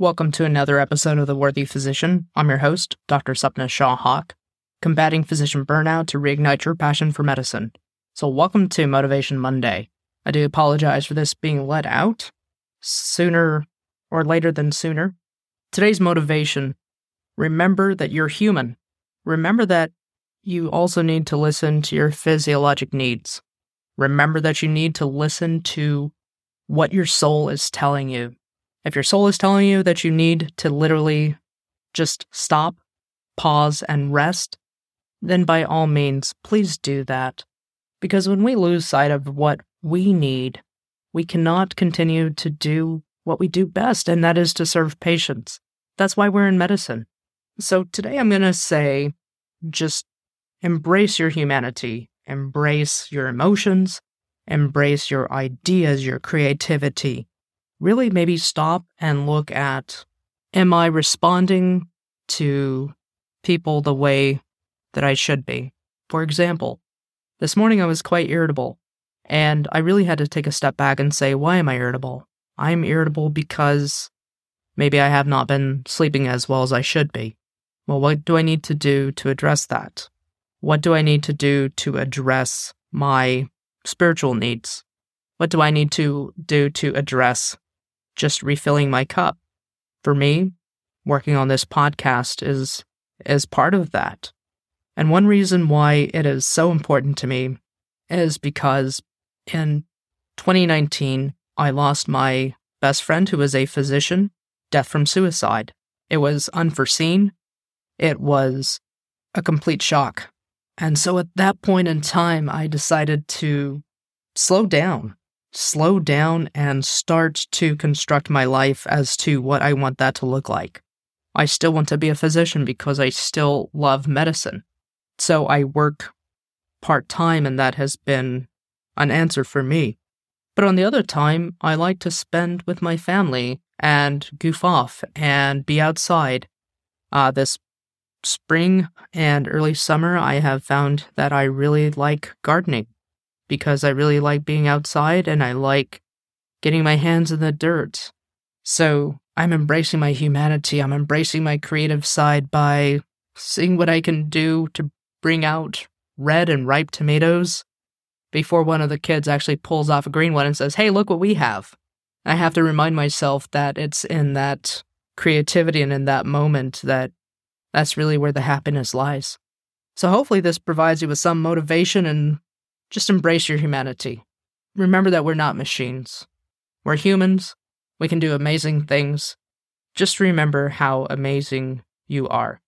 Welcome to another episode of The Worthy Physician. I'm your host, Dr. Sapna Shah-Haque, combating physician burnout to reignite your passion for medicine. So, welcome to Motivation Monday. I do apologize for this being let out sooner or later than sooner. Today's motivation remember that you're human. Remember that you also need to listen to your physiologic needs. Remember that you need to listen to what your soul is telling you. If your soul is telling you that you need to literally just stop, pause, and rest, then by all means, please do that. Because when we lose sight of what we need, we cannot continue to do what we do best, and that is to serve patients. That's why we're in medicine. So today I'm going to say just embrace your humanity, embrace your emotions, embrace your ideas, your creativity. Really, maybe stop and look at Am I responding to people the way that I should be? For example, this morning I was quite irritable, and I really had to take a step back and say, Why am I irritable? I'm irritable because maybe I have not been sleeping as well as I should be. Well, what do I need to do to address that? What do I need to do to address my spiritual needs? What do I need to do to address just refilling my cup? For me, working on this podcast is is part of that. And one reason why it is so important to me is because in 2019, I lost my best friend who was a physician, death from suicide. It was unforeseen. It was a complete shock. And so at that point in time, I decided to slow down, slow down and start to construct my life as to what I want that to look like. I still want to be a physician because I still love medicine. So I work part time, and that has been an answer for me. But on the other time, I like to spend with my family and goof off and be outside. Uh, this spring and early summer, I have found that I really like gardening because I really like being outside and I like getting my hands in the dirt. So I'm embracing my humanity. I'm embracing my creative side by seeing what I can do to bring out red and ripe tomatoes before one of the kids actually pulls off a green one and says, Hey, look what we have. I have to remind myself that it's in that creativity and in that moment that that's really where the happiness lies. So hopefully this provides you with some motivation and just embrace your humanity. Remember that we're not machines. We're humans. We can do amazing things. Just remember how amazing you are.